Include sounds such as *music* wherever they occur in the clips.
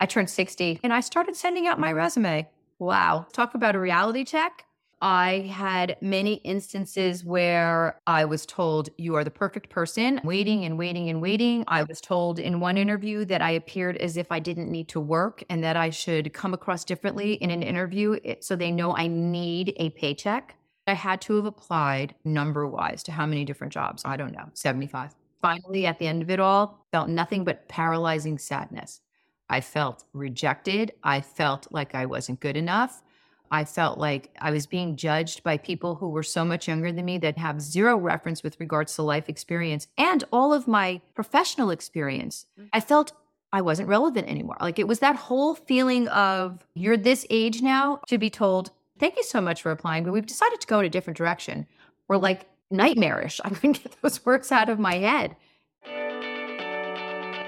I turned 60 and I started sending out my resume. Wow. Talk about a reality check. I had many instances where I was told, You are the perfect person, waiting and waiting and waiting. I was told in one interview that I appeared as if I didn't need to work and that I should come across differently in an interview eh, so they know I need a paycheck. I had to have applied number wise to how many different jobs? I don't know, 75. Finally, at the end of it all, felt nothing but paralyzing sadness. I felt rejected. I felt like I wasn't good enough. I felt like I was being judged by people who were so much younger than me that have zero reference with regards to life experience and all of my professional experience. Mm. I felt I wasn't relevant anymore. Like it was that whole feeling of you're this age now to be told, thank you so much for applying, but we've decided to go in a different direction. We're like nightmarish. *laughs* I couldn't get those words out of my head.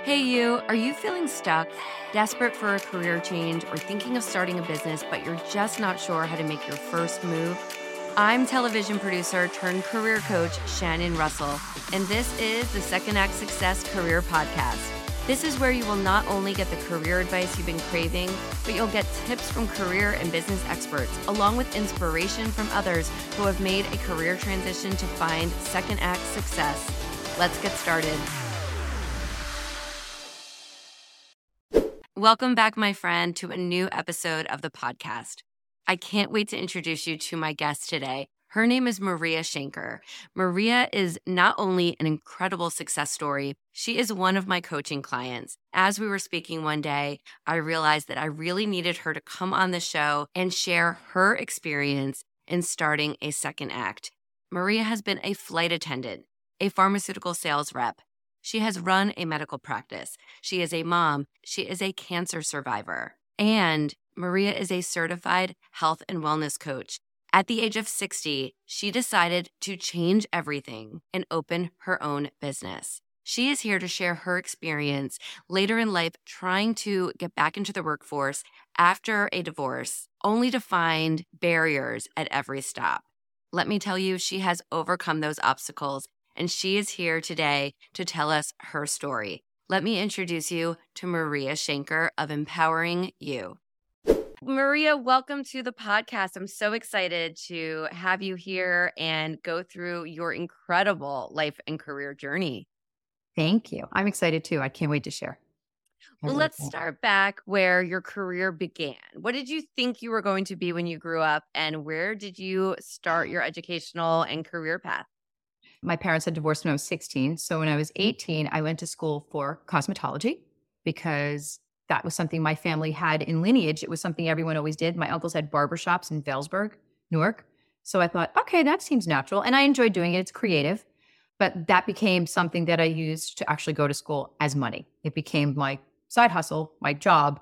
Hey, you, are you feeling stuck, desperate for a career change, or thinking of starting a business, but you're just not sure how to make your first move? I'm television producer turned career coach Shannon Russell, and this is the Second Act Success Career Podcast. This is where you will not only get the career advice you've been craving, but you'll get tips from career and business experts, along with inspiration from others who have made a career transition to find second act success. Let's get started. Welcome back, my friend, to a new episode of the podcast. I can't wait to introduce you to my guest today. Her name is Maria Schenker. Maria is not only an incredible success story, she is one of my coaching clients. As we were speaking one day, I realized that I really needed her to come on the show and share her experience in starting a second act. Maria has been a flight attendant, a pharmaceutical sales rep, she has run a medical practice. She is a mom. She is a cancer survivor. And Maria is a certified health and wellness coach. At the age of 60, she decided to change everything and open her own business. She is here to share her experience later in life trying to get back into the workforce after a divorce, only to find barriers at every stop. Let me tell you, she has overcome those obstacles and she is here today to tell us her story. Let me introduce you to Maria Schenker of Empowering You. Maria, welcome to the podcast. I'm so excited to have you here and go through your incredible life and career journey. Thank you. I'm excited too. I can't wait to share. Well, let's start back where your career began. What did you think you were going to be when you grew up, and where did you start your educational and career path? My parents had divorced when I was 16. So when I was 18, I went to school for cosmetology because that was something my family had in lineage. It was something everyone always did. My uncles had barbershops in Vailsburg, Newark. So I thought, okay, that seems natural. And I enjoyed doing it. It's creative. But that became something that I used to actually go to school as money. It became my side hustle, my job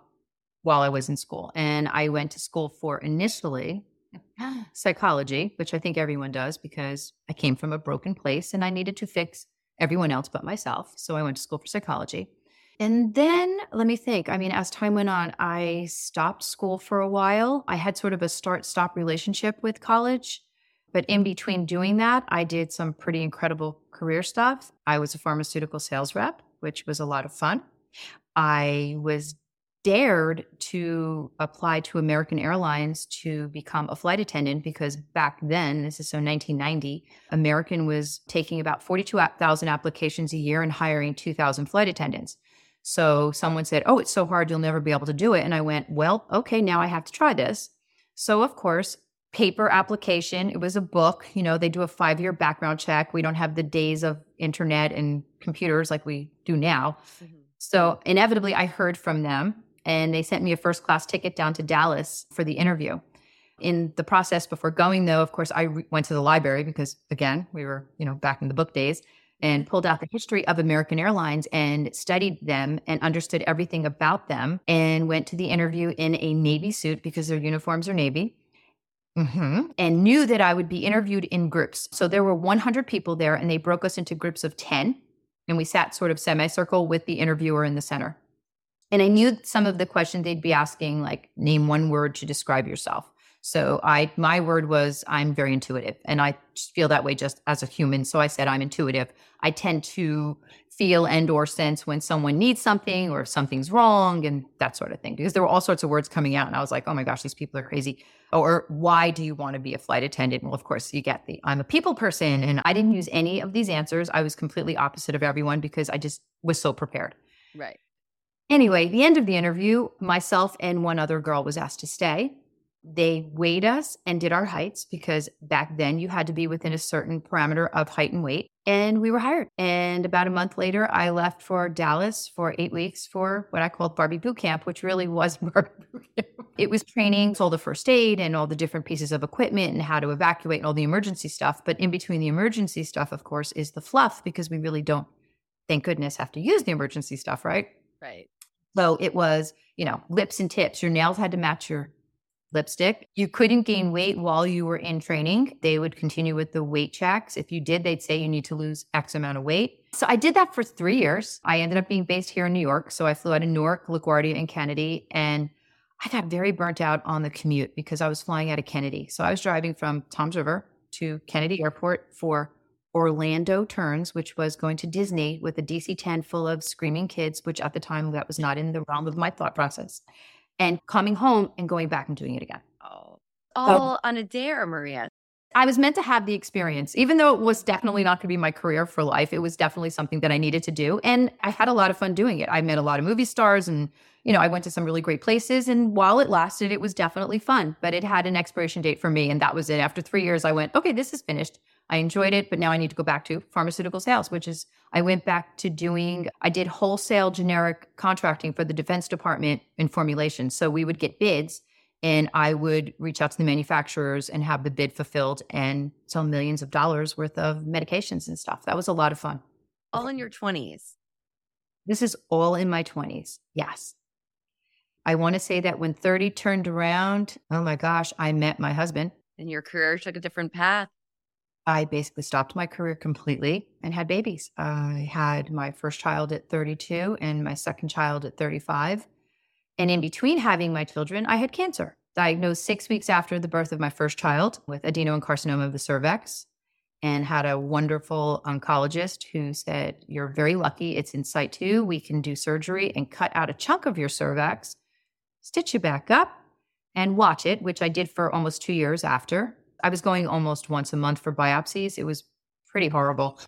while I was in school. And I went to school for initially psychology, which I think everyone does because I came from a broken place and I needed to fix everyone else but myself. So I went to school for psychology. And then let me think. I mean, as time went on, I stopped school for a while. I had sort of a start stop relationship with college. But in between doing that, I did some pretty incredible career stuff. I was a pharmaceutical sales rep, which was a lot of fun. I was dared to apply to American Airlines to become a flight attendant because back then, this is so 1990, American was taking about 42,000 applications a year and hiring 2,000 flight attendants. So someone said, Oh, it's so hard, you'll never be able to do it. And I went, Well, okay, now I have to try this. So, of course, paper application, it was a book. You know, they do a five year background check. We don't have the days of internet and computers like we do now. Mm-hmm. So, inevitably, I heard from them and they sent me a first class ticket down to Dallas for the interview. In the process before going, though, of course, I re- went to the library because, again, we were, you know, back in the book days and pulled out the history of American Airlines and studied them and understood everything about them and went to the interview in a Navy suit because their uniforms are Navy. Mm-hmm. And knew that I would be interviewed in groups. So there were 100 people there, and they broke us into groups of 10. And we sat sort of semicircle with the interviewer in the center. And I knew some of the questions they'd be asking, like, name one word to describe yourself. So I my word was I'm very intuitive and I feel that way just as a human. So I said I'm intuitive. I tend to feel and or sense when someone needs something or if something's wrong and that sort of thing because there were all sorts of words coming out and I was like, "Oh my gosh, these people are crazy." Oh, or why do you want to be a flight attendant? Well, of course, you get the I'm a people person and I didn't use any of these answers. I was completely opposite of everyone because I just was so prepared. Right. Anyway, the end of the interview, myself and one other girl was asked to stay they weighed us and did our heights because back then you had to be within a certain parameter of height and weight. And we were hired. And about a month later, I left for Dallas for eight weeks for what I called Barbie Boot Camp, which really *laughs* was Barbie Boot Camp. It was training, all the first aid and all the different pieces of equipment and how to evacuate and all the emergency stuff. But in between the emergency stuff, of course, is the fluff because we really don't, thank goodness, have to use the emergency stuff, right? Right. So it was, you know, lips and tips. Your nails had to match your lipstick. You couldn't gain weight while you were in training. They would continue with the weight checks. If you did, they'd say you need to lose X amount of weight. So I did that for three years. I ended up being based here in New York. So I flew out of Newark, LaGuardia, and Kennedy. And I got very burnt out on the commute because I was flying out of Kennedy. So I was driving from Toms River to Kennedy Airport for Orlando turns, which was going to Disney with a DC 10 full of screaming kids, which at the time that was not in the realm of my thought process and coming home and going back and doing it again. Oh, all on a dare, Maria. I was meant to have the experience, even though it was definitely not going to be my career for life. It was definitely something that I needed to do. And I had a lot of fun doing it. I met a lot of movie stars and, you know, I went to some really great places. And while it lasted, it was definitely fun, but it had an expiration date for me. And that was it. After three years, I went, okay, this is finished. I enjoyed it, but now I need to go back to pharmaceutical sales, which is I went back to doing, I did wholesale generic contracting for the Defense Department in formulation. So we would get bids and I would reach out to the manufacturers and have the bid fulfilled and sell millions of dollars worth of medications and stuff. That was a lot of fun. All in your 20s. This is all in my 20s. Yes. I want to say that when 30 turned around, oh my gosh, I met my husband. And your career took a different path. I basically stopped my career completely and had babies. I had my first child at 32 and my second child at 35. And in between having my children, I had cancer, diagnosed six weeks after the birth of my first child with adenocarcinoma of the cervix, and had a wonderful oncologist who said, You're very lucky. It's in situ. We can do surgery and cut out a chunk of your cervix, stitch you back up, and watch it, which I did for almost two years after. I was going almost once a month for biopsies. It was pretty horrible.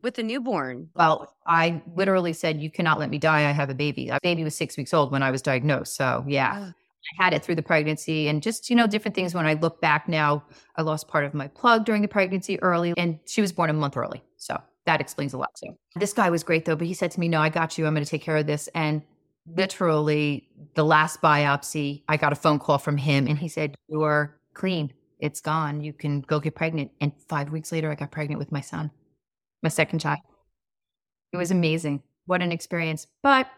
With the newborn? Well, I literally said, You cannot let me die. I have a baby. A baby was six weeks old when I was diagnosed. So, yeah. I had it through the pregnancy and just, you know, different things. When I look back now, I lost part of my plug during the pregnancy early, and she was born a month early. So that explains a lot too. This guy was great though, but he said to me, No, I got you. I'm going to take care of this. And literally, the last biopsy, I got a phone call from him and he said, You're clean it's gone. You can go get pregnant. And five weeks later, I got pregnant with my son, my second child. It was amazing. What an experience. But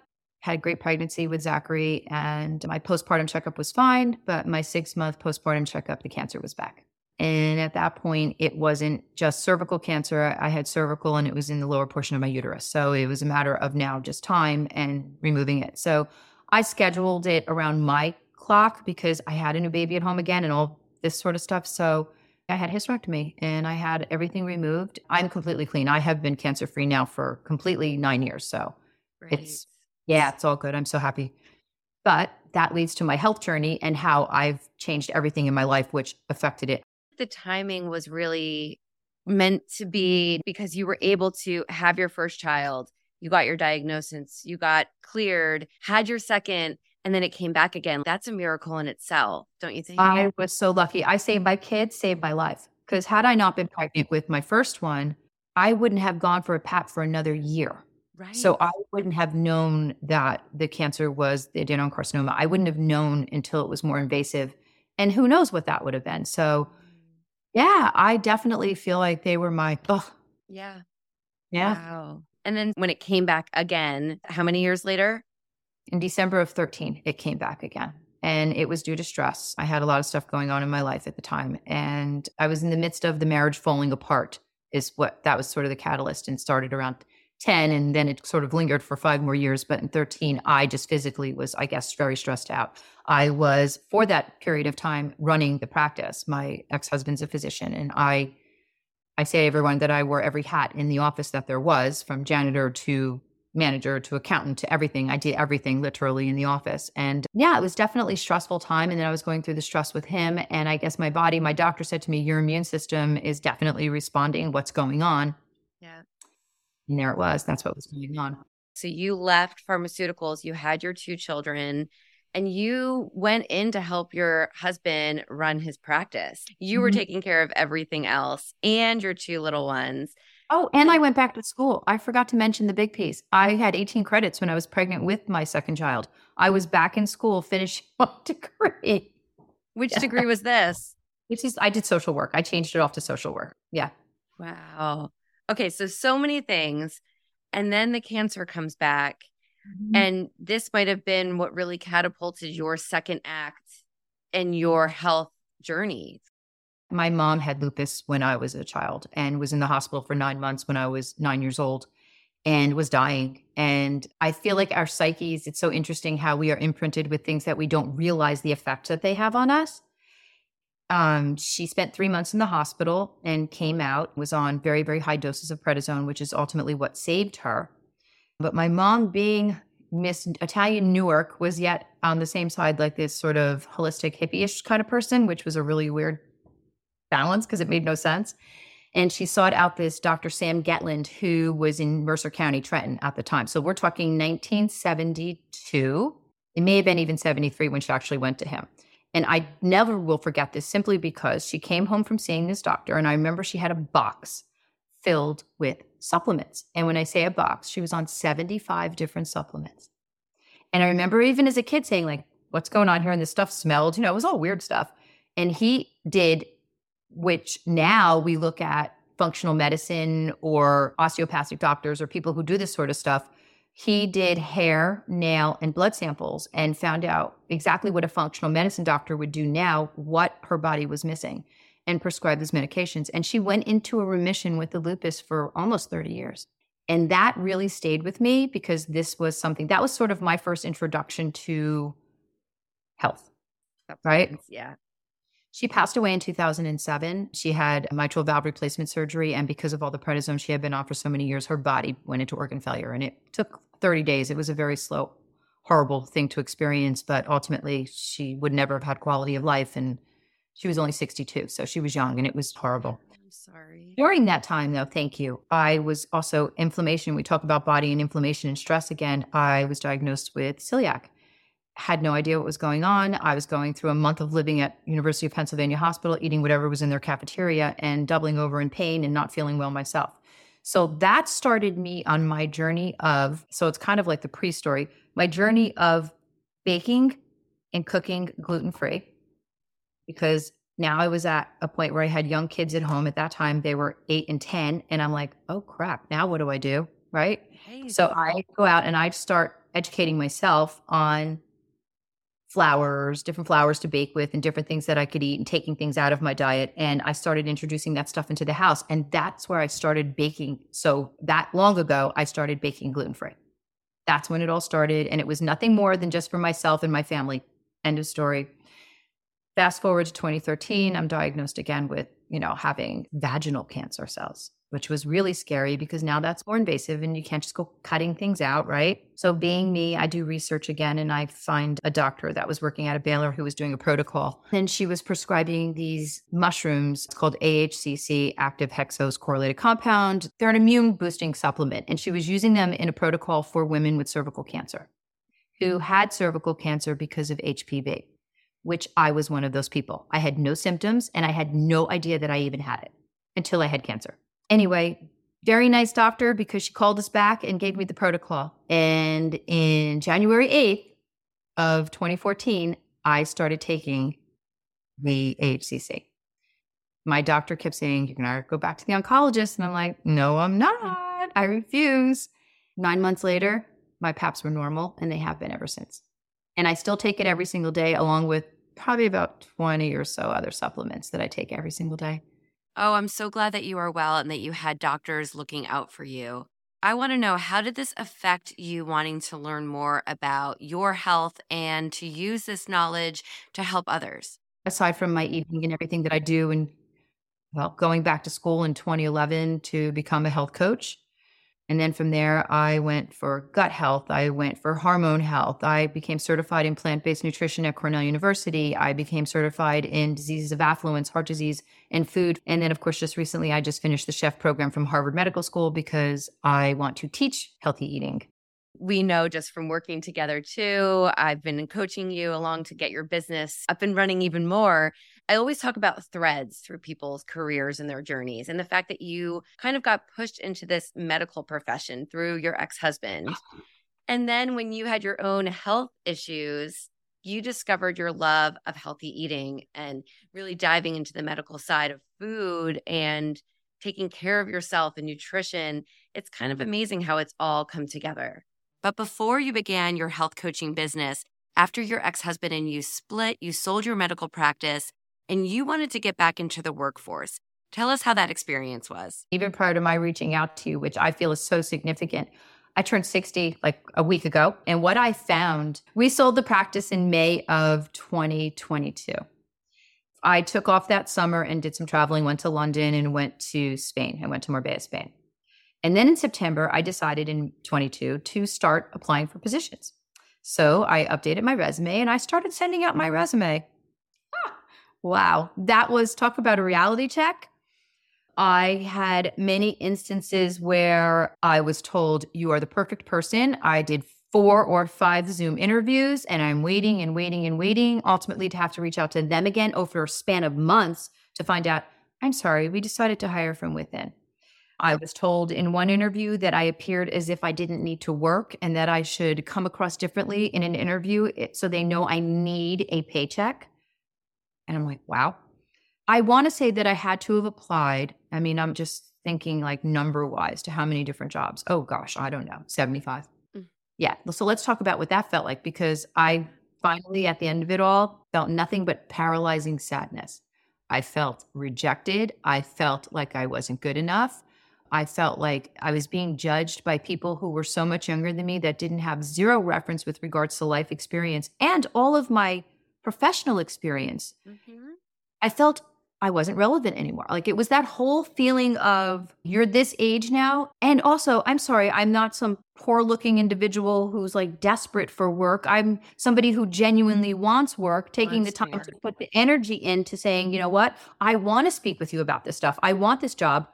had a great pregnancy with Zachary, and my postpartum checkup was fine. But my six month postpartum checkup, the cancer was back. And at that point, it wasn't just cervical cancer. I had cervical and it was in the lower portion of my uterus. So it was a matter of now just time and removing it. So I scheduled it around my clock because I had a new baby at home again and all this sort of stuff. So I had hysterectomy and I had everything removed. I'm completely clean. I have been cancer free now for completely nine years. So it's, yeah, it's all good. I'm so happy. But that leads to my health journey and how I've changed everything in my life, which affected it. The timing was really meant to be because you were able to have your first child, you got your diagnosis, you got cleared, had your second, and then it came back again. That's a miracle in itself, don't you think? I was so lucky. I saved my kids saved my life because had I not been pregnant with my first one, I wouldn't have gone for a PAP for another year. Right. So I wouldn't have known that the cancer was the adenocarcinoma. I wouldn't have known until it was more invasive. And who knows what that would have been. So yeah, I definitely feel like they were my oh. Yeah. Yeah. Wow. And then when it came back again, how many years later? In December of 13, it came back again. And it was due to stress. I had a lot of stuff going on in my life at the time. And I was in the midst of the marriage falling apart, is what that was sort of the catalyst and started around 10 and then it sort of lingered for five more years but in 13 i just physically was i guess very stressed out i was for that period of time running the practice my ex-husband's a physician and i i say to everyone that i wore every hat in the office that there was from janitor to manager to accountant to everything i did everything literally in the office and yeah it was definitely stressful time and then i was going through the stress with him and i guess my body my doctor said to me your immune system is definitely responding what's going on yeah and there it was. That's what was going on. So you left pharmaceuticals, you had your two children, and you went in to help your husband run his practice. You mm-hmm. were taking care of everything else and your two little ones. Oh, and I went back to school. I forgot to mention the big piece. I had 18 credits when I was pregnant with my second child. I was back in school finishing *laughs* my degree. Which degree was this? Which is I did social work. I changed it off to social work. Yeah. Wow. Okay, so so many things. And then the cancer comes back. Mm-hmm. And this might have been what really catapulted your second act in your health journey. My mom had lupus when I was a child and was in the hospital for nine months when I was nine years old and was dying. And I feel like our psyches, it's so interesting how we are imprinted with things that we don't realize the effects that they have on us. Um, she spent three months in the hospital and came out, was on very, very high doses of prednisone, which is ultimately what saved her. But my mom, being Miss Italian Newark, was yet on the same side, like this sort of holistic hippie-ish kind of person, which was a really weird balance because it made no sense. And she sought out this Dr. Sam Getland, who was in Mercer County, Trenton at the time. So we're talking 1972. It may have been even 73 when she actually went to him. And I never will forget this simply because she came home from seeing this doctor. And I remember she had a box filled with supplements. And when I say a box, she was on 75 different supplements. And I remember even as a kid saying, like, what's going on here? And this stuff smelled, you know, it was all weird stuff. And he did, which now we look at functional medicine or osteopathic doctors or people who do this sort of stuff he did hair, nail, and blood samples and found out exactly what a functional medicine doctor would do now, what her body was missing, and prescribed those medications. And she went into a remission with the lupus for almost 30 years. And that really stayed with me because this was something that was sort of my first introduction to health. Right? Yeah. She passed away in 2007. She had mitral valve replacement surgery. And because of all the prednisone she had been on for so many years, her body went into organ failure. And it took 30 days. It was a very slow, horrible thing to experience. But ultimately, she would never have had quality of life. And she was only 62. So she was young and it was horrible. I'm sorry. During that time, though, thank you. I was also inflammation. We talk about body and inflammation and stress again. I was diagnosed with celiac had no idea what was going on. I was going through a month of living at University of Pennsylvania Hospital, eating whatever was in their cafeteria and doubling over in pain and not feeling well myself. So that started me on my journey of, so it's kind of like the pre story, my journey of baking and cooking gluten free. Because now I was at a point where I had young kids at home. At that time, they were eight and 10. And I'm like, oh crap, now what do I do? Right. Hey, so I go out and I start educating myself on flours, different flours to bake with, and different things that I could eat, and taking things out of my diet. And I started introducing that stuff into the house. And that's where I started baking. So, that long ago, I started baking gluten free. That's when it all started. And it was nothing more than just for myself and my family. End of story. Fast forward to 2013, I'm diagnosed again with, you know, having vaginal cancer cells which was really scary because now that's more invasive and you can't just go cutting things out, right? So, being me, I do research again and I find a doctor that was working at a Baylor who was doing a protocol. And she was prescribing these mushrooms. It's called AHCC, active hexose correlated compound. They're an immune boosting supplement. And she was using them in a protocol for women with cervical cancer who had cervical cancer because of HPV, which I was one of those people. I had no symptoms and I had no idea that I even had it until I had cancer. Anyway, very nice doctor because she called us back and gave me the protocol. And in January 8th of 2014, I started taking the AHCC. My doctor kept saying, You're going to go back to the oncologist. And I'm like, No, I'm not. I refuse. Nine months later, my PAPs were normal and they have been ever since. And I still take it every single day, along with probably about 20 or so other supplements that I take every single day. Oh, I'm so glad that you are well and that you had doctors looking out for you. I want to know how did this affect you wanting to learn more about your health and to use this knowledge to help others? Aside from my eating and everything that I do, and well, going back to school in 2011 to become a health coach, and then from there, I went for gut health. I went for hormone health. I became certified in plant based nutrition at Cornell University. I became certified in diseases of affluence, heart disease, and food. And then, of course, just recently, I just finished the chef program from Harvard Medical School because I want to teach healthy eating we know just from working together too. I've been coaching you along to get your business up and running even more. I always talk about threads through people's careers and their journeys, and the fact that you kind of got pushed into this medical profession through your ex husband. And then when you had your own health issues, you discovered your love of healthy eating and really diving into the medical side of food and taking care of yourself and nutrition. It's kind of amazing how it's all come together. But before you began your health coaching business, after your ex husband and you split, you sold your medical practice and you wanted to get back into the workforce. Tell us how that experience was. Even prior to my reaching out to you, which I feel is so significant, I turned 60 like a week ago. And what I found, we sold the practice in May of 2022. I took off that summer and did some traveling, went to London and went to Spain. I went to Marbella, Spain. And then in September, I decided in 22 to start applying for positions. So I updated my resume and I started sending out my resume. Wow. That was talk about a reality check. I had many instances where I was told, You are the perfect person. I did four or five Zoom interviews and I'm waiting and waiting and waiting, ultimately to have to reach out to them again over a span of months to find out, I'm sorry, we decided to hire from within. I was told in one interview that I appeared as if I didn't need to work and that I should come across differently in an interview so they know I need a paycheck. And I'm like, wow. I want to say that I had to have applied. I mean, I'm just thinking like number wise to how many different jobs. Oh gosh, I don't know, 75. Mm. Yeah. So let's talk about what that felt like because I finally, at the end of it all, felt nothing but paralyzing sadness. I felt rejected. I felt like I wasn't good enough. I felt like I was being judged by people who were so much younger than me that didn't have zero reference with regards to life experience and all of my professional experience. Mm-hmm. I felt I wasn't relevant anymore. Like it was that whole feeling of you're this age now. And also, I'm sorry, I'm not some poor looking individual who's like desperate for work. I'm somebody who genuinely wants work, taking the time to put the energy into saying, you know what, I want to speak with you about this stuff. I want this job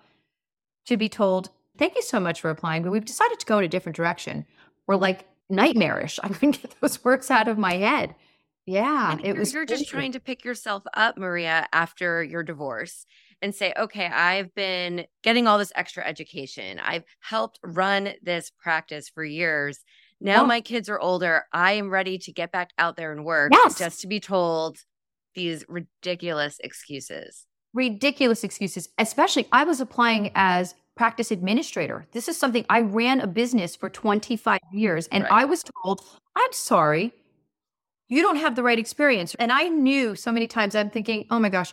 to be told, thank you so much for applying, but we've decided to go in a different direction. We're like nightmarish. *laughs* I couldn't get those words out of my head. Yeah, it was. You're just trying to pick yourself up, Maria, after your divorce and say, okay, I've been getting all this extra education. I've helped run this practice for years. Now my kids are older. I am ready to get back out there and work yes. just to be told these ridiculous excuses ridiculous excuses, especially I was applying as practice administrator. This is something I ran a business for 25 years and right. I was told, I'm sorry, you don't have the right experience. And I knew so many times I'm thinking, oh my gosh,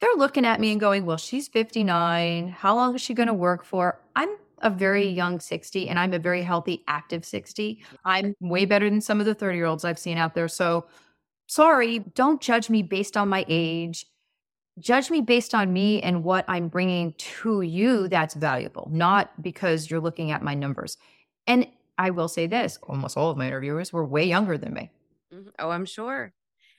they're looking at me and going, well, she's 59. How long is she going to work for? I'm a very young 60 and I'm a very healthy, active 60. I'm way better than some of the 30 year olds I've seen out there. So sorry, don't judge me based on my age judge me based on me and what I'm bringing to you that's valuable, not because you're looking at my numbers. And I will say this almost all of my interviewers were way younger than me. Mm-hmm. Oh, I'm sure.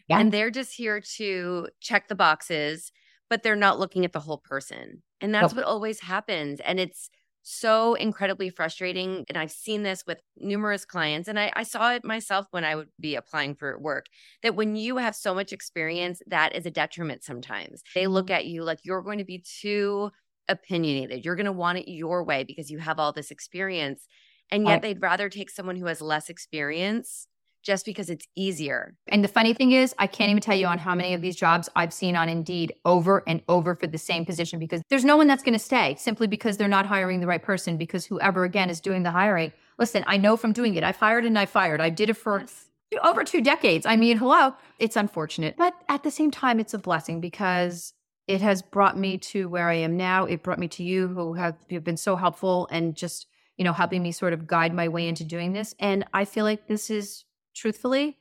Yeah. And they're just here to check the boxes, but they're not looking at the whole person. And that's what always happens. And it's so incredibly frustrating. And I've seen this with numerous clients, and I, I, saw it myself when I would be applying for work that when you have so much experience, that is a detriment sometimes. They look mm-hmm. at you like you're going to be too opinionated. You're going to want it your way because you have all this experience. And yet I, they'd rather take someone who has less experience just because it's easier. And the funny thing is, I can't even tell you on how many of these jobs I've seen on Indeed over and over for the same position because there's no one that's going to stay simply because they're not hiring the right person. Because whoever, again, is doing the hiring, listen, I know from doing it, I've hired and I fired. I did it for yes. over two decades. I mean, hello, it's unfortunate, but at the same time, it's a blessing because it has brought me to where I am now. It brought me to you who have been so helpful and just you know, helping me sort of guide my way into doing this. And I feel like this is truthfully,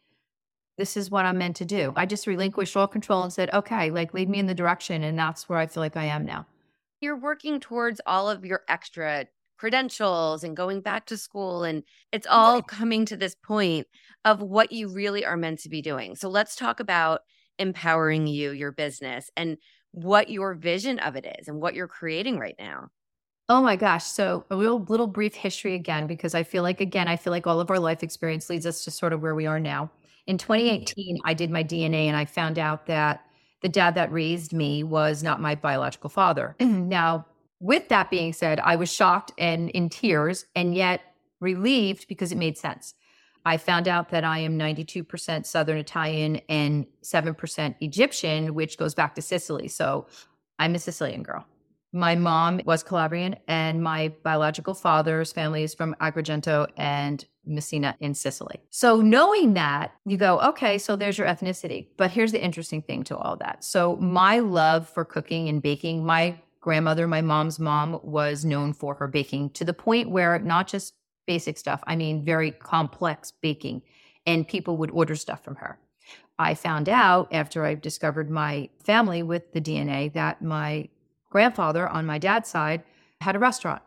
this is what I'm meant to do. I just relinquished all control and said, okay, like lead me in the direction. And that's where I feel like I am now. You're working towards all of your extra credentials and going back to school. And it's all coming to this point of what you really are meant to be doing. So let's talk about empowering you, your business, and what your vision of it is and what you're creating right now. Oh my gosh. So a little little brief history again, because I feel like again, I feel like all of our life experience leads us to sort of where we are now. In mm. 2018, I did my DNA and I found out that the dad that raised me was not my biological father. *clears throat* now, with that being said, I was shocked and in tears and yet relieved because it made sense. I found out that I am 92% Southern Italian and 7% Egyptian, which goes back to Sicily. So I'm a Sicilian girl. My mom was Calabrian, and my biological father's family is from Agrigento and Messina in Sicily. So, knowing that, you go, okay, so there's your ethnicity. But here's the interesting thing to all that. So, my love for cooking and baking, my grandmother, my mom's mom, was known for her baking to the point where not just basic stuff, I mean, very complex baking, and people would order stuff from her. I found out after I discovered my family with the DNA that my grandfather on my dad's side had a restaurant.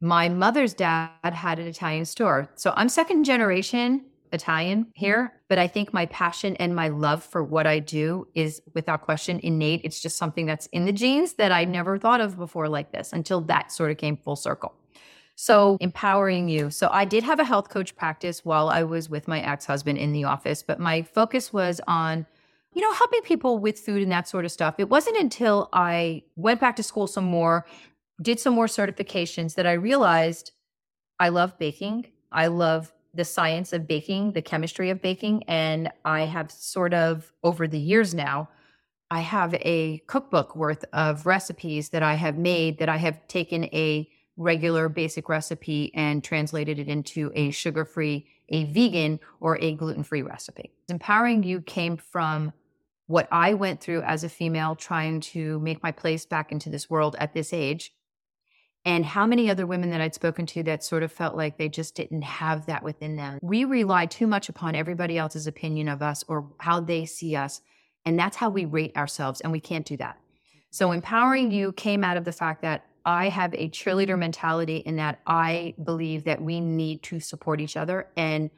My mother's dad had an Italian store. So I'm second generation Italian here, but I think my passion and my love for what I do is without question innate. It's just something that's in the genes that I never thought of before like this until that sort of came full circle. So, empowering you. So, I did have a health coach practice while I was with my ex husband in the office, but my focus was on you know, helping people with food and that sort of stuff. It wasn't until I went back to school some more, did some more certifications that I realized I love baking. I love the science of baking, the chemistry of baking. And I have sort of over the years now, I have a cookbook worth of recipes that I have made that I have taken a regular basic recipe and translated it into a sugar free, a vegan, or a gluten free recipe. Empowering you came from what I went through as a female trying to make my place back into this world at this age, and how many other women that I'd spoken to that sort of felt like they just didn't have that within them. We rely too much upon everybody else's opinion of us or how they see us. And that's how we rate ourselves. And we can't do that. So, mm-hmm. empowering you came out of the fact that I have a cheerleader mentality in that I believe that we need to support each other. And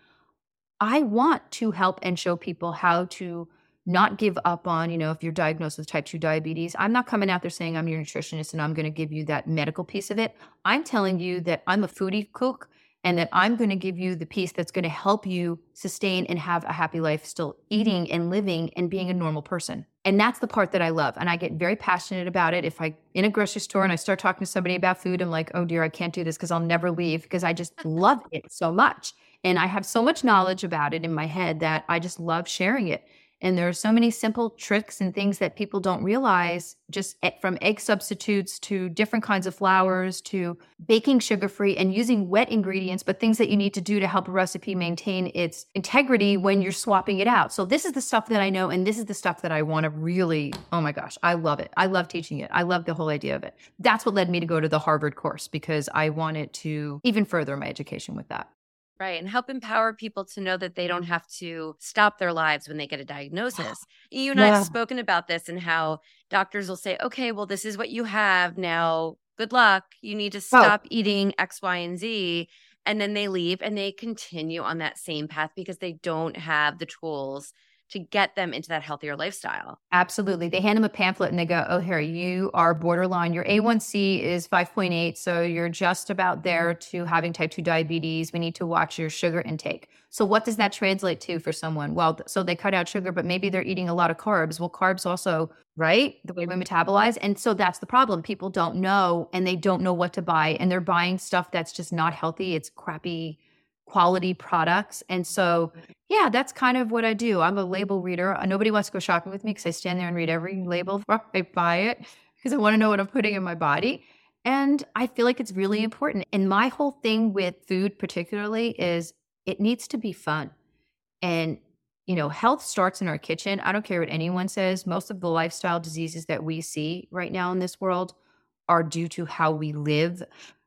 I want to help and show people how to not give up on, you know, if you're diagnosed with type 2 diabetes. I'm not coming out there saying I'm your nutritionist and I'm going to give you that medical piece of it. I'm telling you that I'm a foodie cook and that I'm going to give you the piece that's going to help you sustain and have a happy life, still eating and living and being a normal person. And that's the part that I love. And I get very passionate about it. If I in a grocery store and I start talking to somebody about food, I'm like, oh dear, I can't do this because I'll never leave because I just *laughs* love it so much. And I have so much knowledge about it in my head that I just love sharing it. And there are so many simple tricks and things that people don't realize, just from egg substitutes to different kinds of flours to baking sugar free and using wet ingredients, but things that you need to do to help a recipe maintain its integrity when you're swapping it out. So, this is the stuff that I know, and this is the stuff that I want to really, oh my gosh, I love it. I love teaching it. I love the whole idea of it. That's what led me to go to the Harvard course because I wanted to even further my education with that. Right. And help empower people to know that they don't have to stop their lives when they get a *gasps* diagnosis. You and yeah. I have spoken about this and how doctors will say, okay, well, this is what you have. Now, good luck. You need to stop oh. eating X, Y, and Z. And then they leave and they continue on that same path because they don't have the tools to get them into that healthier lifestyle. Absolutely. They hand them a pamphlet and they go, Oh, here, you are borderline. Your A1C is 5.8. So you're just about there mm-hmm. to having type 2 diabetes. We need to watch your sugar intake. So, what does that translate to for someone? Well, so they cut out sugar, but maybe they're eating a lot of carbs. Well, carbs also, right? The way we metabolize. And so that's the problem. People don't know and they don't know what to buy. And they're buying stuff that's just not healthy. It's crappy quality products. And so, yeah, that's kind of what I do. I'm a label reader. Uh, nobody wants to go shopping with me because I stand there and read every label. *laughs* I buy it because I want to know what I'm putting in my body. And I feel like it's really important. And my whole thing with food, particularly, is it needs to be fun. And, you know, health starts in our kitchen. I don't care what anyone says. Most of the lifestyle diseases that we see right now in this world are due to how we live,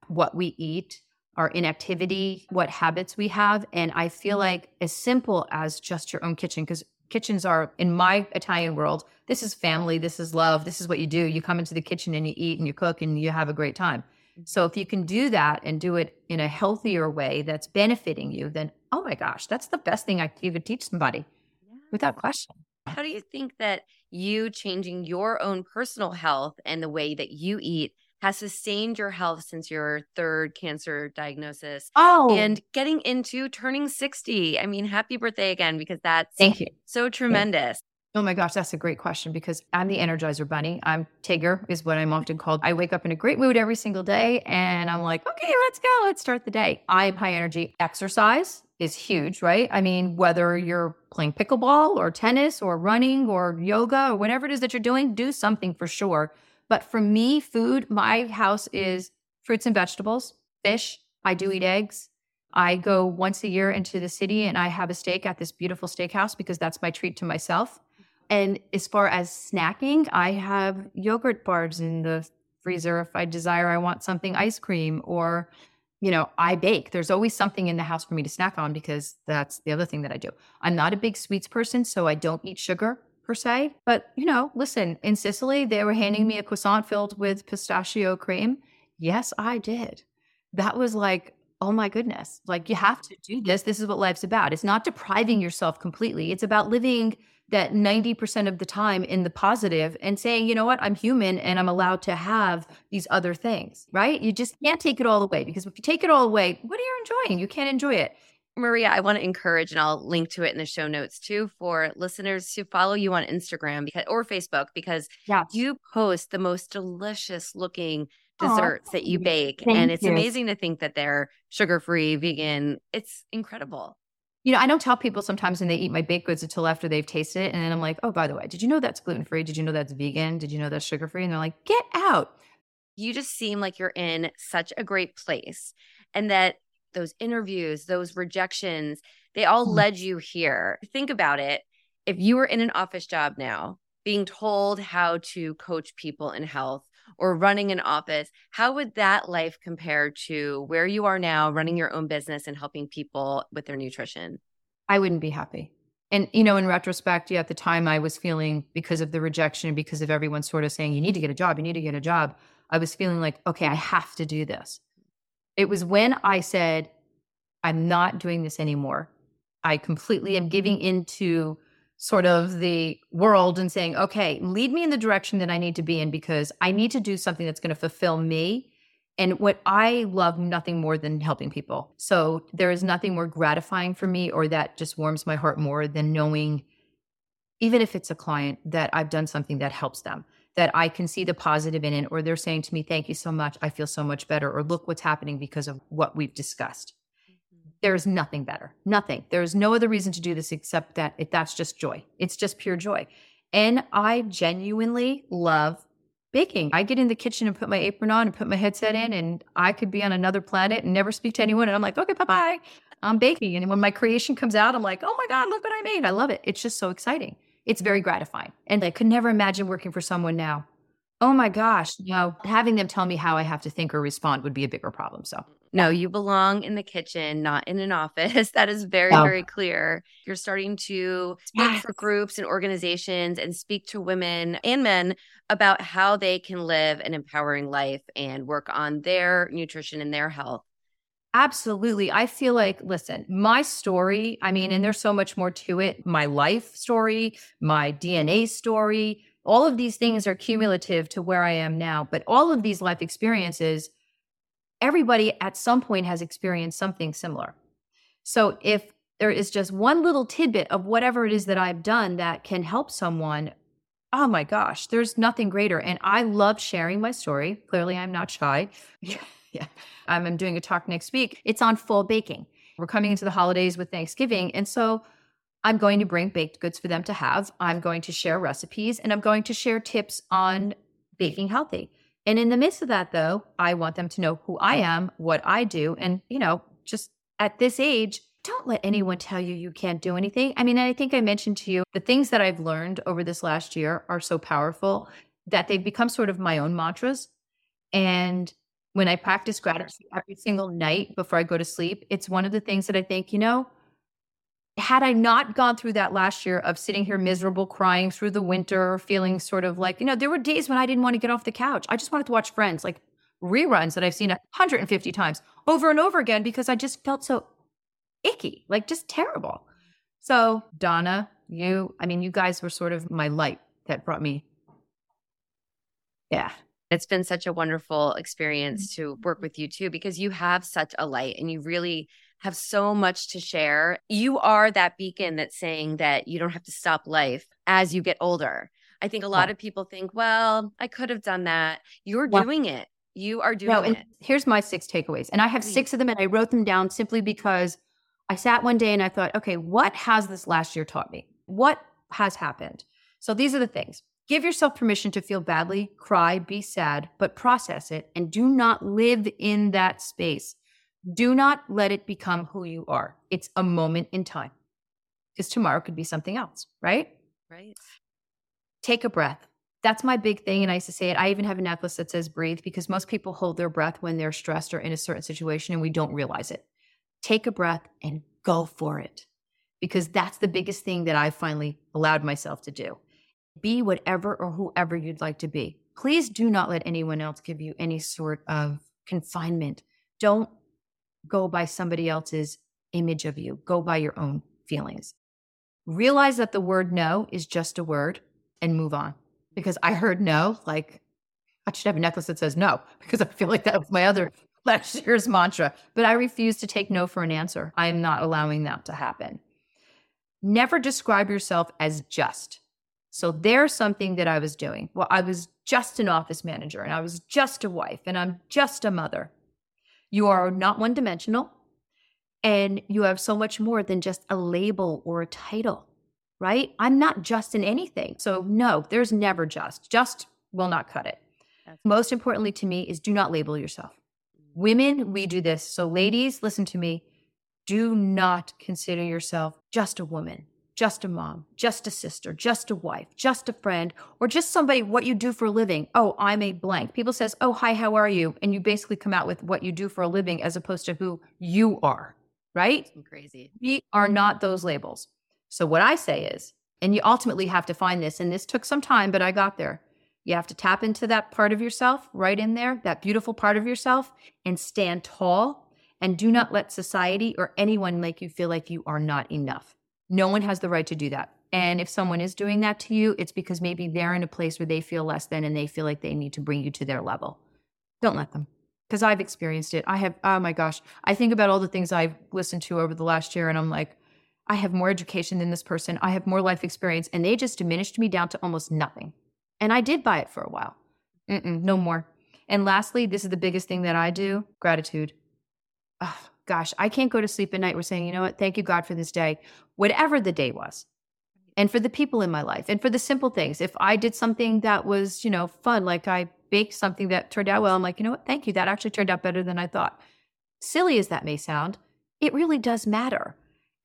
what we eat, our inactivity, what habits we have. And I feel mm-hmm. like as simple as just your own kitchen, because kitchens are in my Italian world, this is family, this is love, this is what you do. You come into the kitchen and you eat and you cook and you have a great time. Mm-hmm. So if you can do that and do it in a healthier way that's benefiting you, then oh my gosh, that's the best thing I could teach somebody yeah. without question. How do you think that you changing your own personal health and the way that you eat has sustained your health since your third cancer diagnosis. Oh, and getting into turning 60. I mean, happy birthday again, because that's thank you. So tremendous. Oh my gosh, that's a great question because I'm the Energizer Bunny. I'm Tigger, is what I'm often called. I wake up in a great mood every single day and I'm like, okay, let's go. Let's start the day. I am high energy. Exercise is huge, right? I mean, whether you're playing pickleball or tennis or running or yoga or whatever it is that you're doing, do something for sure but for me, food, my house mm-hmm. is fruits and vegetables, fish. I do eat eggs. I go once a year into the city and I have a steak at this beautiful steakhouse because that's my treat to myself. And as far as snacking, I have yogurt bars in the freezer if I desire I want something ice cream or you know, I bake. There's always something in the house for me to snack on because that's the other thing that I do. I'm not a big sweets person, so I don't eat sugar per se. But, you know, listen, in Sicily, they were handing me mm-hmm. a croissant filled with pistachio cream. Yes, I did. That was like, oh my goodness, like you have to do this. This is what life's about. It's not depriving yourself completely, it's about living that 90% of the time in the positive and saying, you know what, I'm human and I'm allowed to have these other things, right? You just can't take it all away because if you take it all away, what are you enjoying? You can't enjoy it. Maria, I want to encourage, and I'll link to it in the show notes too, for listeners to follow you on Instagram because, or Facebook because yes. you post the most delicious looking desserts that you bake. Thank and it's you. amazing to think that they're sugar free, vegan. It's incredible. You know, I don't tell people sometimes when they eat my baked goods until after they've tasted it. And then I'm like, oh, by the way, did you know that's gluten free? Did you know that's vegan? Did you know that's sugar free? And they're like, get out. You just seem like you're in such a great place and that those interviews, those rejections, they all mm. led you here. Think about it. If you were in an office job now, being told how to coach people in health or running an office, how would that life compare to where you are now, running your own business and helping people with their nutrition? I wouldn't be happy. And, you know, in retrospect, yeah, at the time I was feeling because of the rejection because of everyone sort of saying, you need to get a job, you need to get a job. I was feeling like, okay, I have to do this. It was when I said, I'm not doing this anymore. I completely am giving mm-hmm. into sort of the world and saying, okay, lead me in the direction that I need to be in because I need to do something that's going to fulfill me. And what I love nothing more than helping people. So there is nothing more gratifying for me or that just warms my heart more than knowing, even if it's a client, that I've done something that helps them that I can see the positive in it, or they're saying to me, Thank you so much. I feel so much better, or look what's happening because of what we've discussed. Mm-hmm. There is nothing better. Nothing. There is no other reason to do this except that it, that's just joy. It's just pure joy. And I genuinely love baking. I get in the kitchen and put my apron on and put my headset in, and I could be on another planet and never speak to anyone. And I'm like, okay, bye bye. I'm baking. And when my creation comes out, I'm like, oh my God, look what I made. I love it. It's just so exciting it's very gratifying. And I could never imagine working for someone now. Oh my gosh, no, having them tell me how I have to think or respond would be a bigger problem. So, no, you belong in the kitchen, not in an office. *laughs* That is very, very clear. You're starting to speak yes. for groups and organizations and speak to women and men about how they can live an empowering life and work on their nutrition and their health. Absolutely. I feel like, listen, my story, I mean, and mm-hmm. there's so much more to it my life story, my DNA story, all of these things are cumulative to where I am now. But all of these life experiences, everybody at some point has experienced something similar. So if there is just one little tidbit of whatever it is that I've done that can help someone, oh my gosh, there's nothing greater. And I love sharing my story. Clearly, I'm not shy. *laughs* *laughs* yeah. Um, I'm doing a talk next week. It's on full baking. We're coming into the holidays with Thanksgiving. And so I'm going to bring baked goods for them to have. I'm going to share recipes and I'm going to share tips on baking healthy. And in the midst of that, though, I want them to know who I am, what I do. And, you know, just at this age, don't let anyone tell you you can't do anything. I mean, I think I mentioned to you the things that I've learned over this last year are so powerful that they've become sort of my own mantras. And when I practice gratitude every single night before I go to sleep, it's one of the things that I think, you know, had I not gone through that last year of sitting here miserable, crying through the winter, feeling sort of like, you know, there were days when I didn't want to get off the couch. I just wanted to watch Friends, like reruns that I've seen 150 times over and over again because I just felt so icky, like just terrible. So, Donna, you, I mean, you guys were sort of my light that brought me. Yeah. It's been such a wonderful experience mm-hmm. to work with you too, because you have such a light and you really have so much to share. You are that beacon that's saying that you don't have to stop life as you get older. I think a lot of people think, well, I could have done that. You're doing it. You are doing no, and it. Here's my six takeaways. And I have Please. six of them and I wrote them down simply because I sat one day and I thought, okay, what has this last year taught me? What has happened? So these are the things. Give yourself permission to feel badly, cry, be sad, but process it and do not live in that space. Do not let it become who you are. It's a moment in time because tomorrow could be something else, right? Right. Take a breath. That's my big thing. And I used to say it. I even have a necklace that says breathe because most people hold their breath when they're stressed or in a certain situation and we don't realize it. Take a breath and go for it because that's the biggest thing that I finally allowed myself to do. Be whatever or whoever you'd like to be. Please do not let anyone else give you any sort of confinement. Don't go by somebody else's image of you, go by your own feelings. Realize that the word no is just a word and move on. Because I heard no, like I should have a necklace that says no, *laughs* because I feel like that was my other *laughs* last year's mantra. But I refuse to take no for an answer. I am not allowing that to happen. Never describe yourself as just. So there's something that I was doing. Well, I was just an office manager and I was just a wife and I'm just a mother. You are not one dimensional and you have so much more than just a label or a title, right? I'm not just in anything. So, no, there's never just. Just will not cut it. That's Most importantly to me is do not label yourself. Women, we do this. So, ladies, listen to me. Do not consider yourself just a woman just a mom, just a sister, just a wife, just a friend, or just somebody what you do for a living. Oh, I'm a blank. People says, "Oh, hi, how are you?" and you basically come out with what you do for a living as opposed to who you are, right? crazy. We are not those labels. So what I say is, and you ultimately have to find this and this took some time, but I got there. You have to tap into that part of yourself right in there, that beautiful part of yourself and stand tall and do not let society or anyone make you feel like you are not enough. No one has the right to do that. And if someone is doing that to you, it's because maybe they're in a place where they feel less than and they feel like they need to bring you to their level. Don't let them. Because I've experienced it. I have, oh my gosh. I think about all the things I've listened to over the last year and I'm like, I have more education than this person. I have more life experience. And they just diminished me down to almost nothing. And I did buy it for a while. Mm-mm, no more. And lastly, this is the biggest thing that I do gratitude. Oh, gosh, I can't go to sleep at night. We're saying, you know what? Thank you, God, for this day, whatever the day was, and for the people in my life, and for the simple things. If I did something that was, you know, fun, like I baked something that turned out well, I'm like, you know what? Thank you. That actually turned out better than I thought. Silly as that may sound, it really does matter.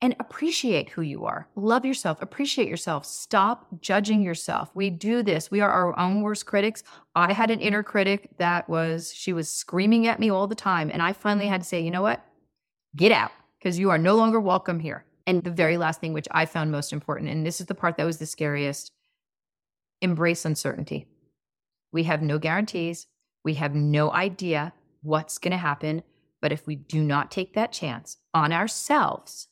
And appreciate who you are. Love yourself. Appreciate yourself. Stop judging yourself. We do this. We are our own worst critics. I had an inner critic that was, she was screaming at me all the time. And I finally had to say, you know what? Get out because you are no longer welcome here. And the very last thing, which I found most important, and this is the part that was the scariest embrace uncertainty. We have no guarantees, we have no idea what's going to happen. But if we do not take that chance on ourselves,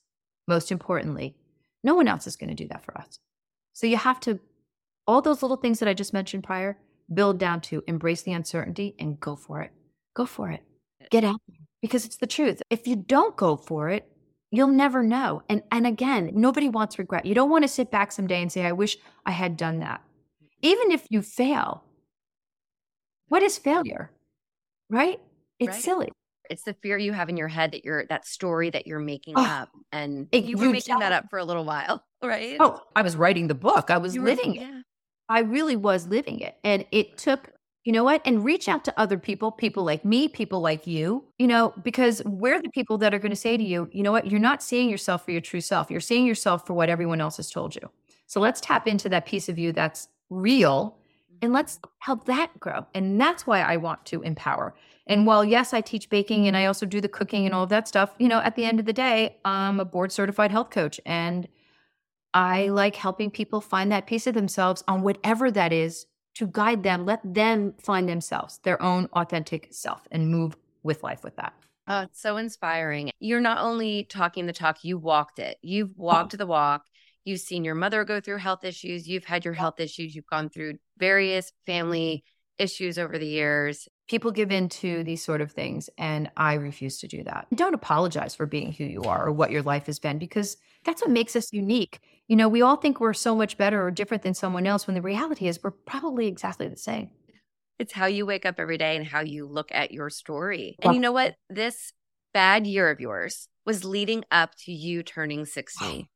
most importantly, no one else is going to do that for us. So you have to, all those little things that I just mentioned prior, build down to embrace the uncertainty and go for it. Go for it. Get out there because it's the truth. If you don't go for it, you'll never know. And and again, nobody wants regret. You don't want to sit back someday and say, I wish I had done that. Even if you fail, what is failure? Right? It's right. silly. It's the fear you have in your head that you're that story that you're making oh, up. And it, you were making that up for a little while, *laughs* right? Oh, I was writing the book. I was you living were, it. Yeah. I really was living it. And it took you know what? And reach out to other people, people like me, people like you, you know, because we're the people that are going to say to you, you know what? You're not seeing yourself for your true self. You're seeing yourself for what everyone else has told you. So let's tap into that piece of you that's real mm-hmm. and let's help that grow. And that's why I want to empower. And while, yes, I teach baking and I also do the cooking and all of that stuff, you know, at the end of the day, I'm a board certified health coach and I like helping people find that piece of themselves on whatever that is to guide them, let them find themselves, their own authentic self, and move with life with that. Oh, it's so inspiring. You're not only talking the talk, you walked it. You've oh. walked oh. the walk. You've seen your mother go through health issues. You've had your health issues. You've gone through various family issues over the years. People give in to these sort of things, and I refuse to do that. Don't apologize for being who you are or what your life has been because that's what makes us unique. You know, we all think we're so much better or different than someone else when the reality is we're probably exactly the same. It's how you wake up every day and how you look at your story. And you know what? This bad year of yours was leading up to you turning 60.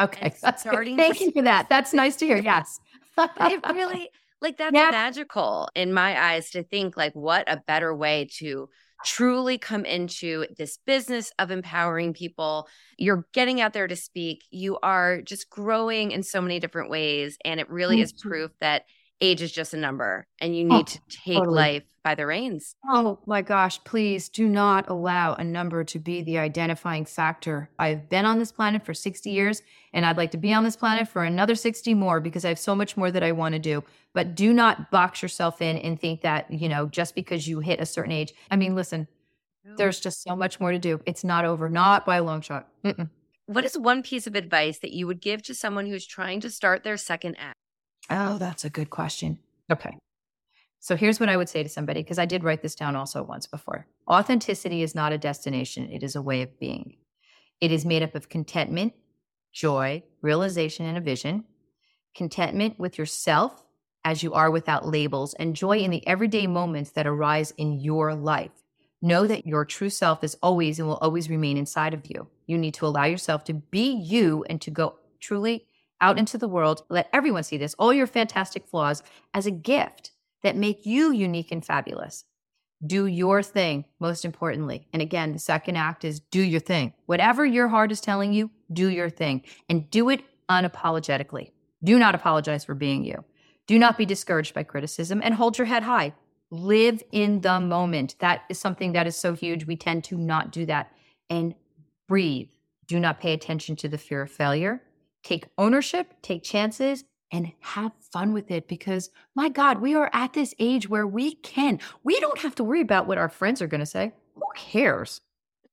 Okay. That's starting *laughs* Thank you for that. That's nice to hear. *laughs* Yes. it really like that's yep. magical in my eyes to think like what a better way to truly come into this business of empowering people. You're getting out there to speak. You are just growing in so many different ways. And it really mm-hmm. is proof that age is just a number and you oh, need oh, to take totally. life by the reins. Oh my gosh, please do not allow a number to be the identifying factor. I've been on this planet for 60 years and I'd like to be on this planet for another 60 more because I have so much more that I want to do. But do not box yourself in and think that, you know, just because you hit a certain age. I mean, listen, there's just so much more to do. It's not over, not by a long shot. Mm-mm. What is one piece of advice that you would give to someone who's trying to start their second act? Oh, that's a good question. Okay. So here's what I would say to somebody, because I did write this down also once before. Authenticity is not a destination, it is a way of being. It is made up of contentment, joy, realization, and a vision. Contentment with yourself as you are without labels, and joy in the everyday moments that arise in your life. Know that your true self is always and will always remain inside of you. You need to allow yourself to be you and to go truly out into the world. Let everyone see this, all your fantastic flaws, as a gift that make you unique and fabulous. Do your thing, most importantly. And again, the second act is do your thing. Whatever your heart is telling you, do your thing and do it unapologetically. Do not apologize for being you. Do not be discouraged by criticism and hold your head high. Live in the moment. That is something that is so huge. We tend to not do that. And breathe. Do not pay attention to the fear of failure take ownership, take chances, and have fun with it because my God, we are at this age where we can. We don't have to worry about what our friends are going to say. Who cares?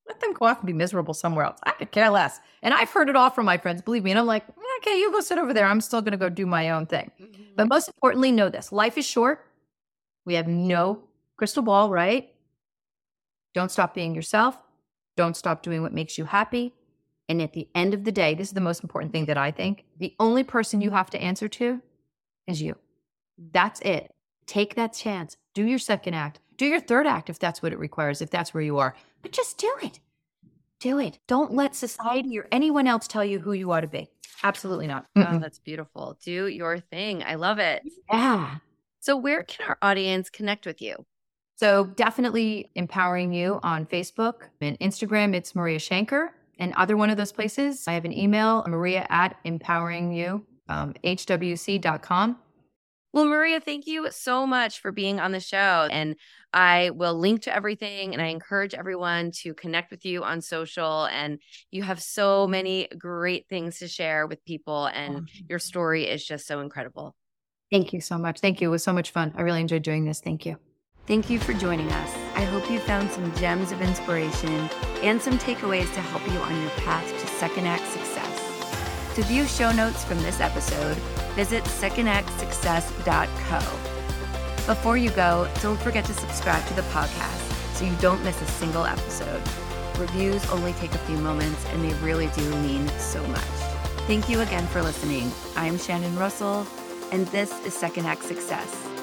Let them go off and be miserable somewhere else. I could care less. And I've heard it all from my friends, believe me. And I'm like, okay, you go sit over there. I'm still going to go do my own thing. Mm-hmm. But most importantly, know this life is short. We have no crystal ball, right? Don't stop being yourself. Don't stop doing what makes you happy. And at the end of the day, this is the most important thing that I think the only person you have to answer to is you. That's it. Take that chance. Do your second act. Do your third act if that's what it requires, if that's where you are. But just do it. Do it. Don't let society or anyone else tell you who you ought to be. Absolutely not. Oh, that's beautiful. Do your thing. I love it. Yeah. So, where can our audience connect with you? So, definitely empowering you on Facebook and Instagram. It's Maria Schenker and either one of those places, I have an email, maria at empoweringyou, um, hwc.com. Well, Maria, thank you so much for being on the show. And I will link to everything and I encourage everyone to connect with you on social. And you have so many great things to share with people, and your story is just so incredible. Thank you so much. Thank you. It was so much fun. I really enjoyed doing this. Thank you. Thank you for joining us. I hope you found some gems of inspiration and some takeaways to help you on your path to second act success. To view show notes from this episode, visit secondactsuccess.co. Before you go, don't forget to subscribe to the podcast so you don't miss a single episode. Reviews only take a few moments and they really do mean so much. Thank you again for listening. I'm Shannon Russell, and this is Second Act Success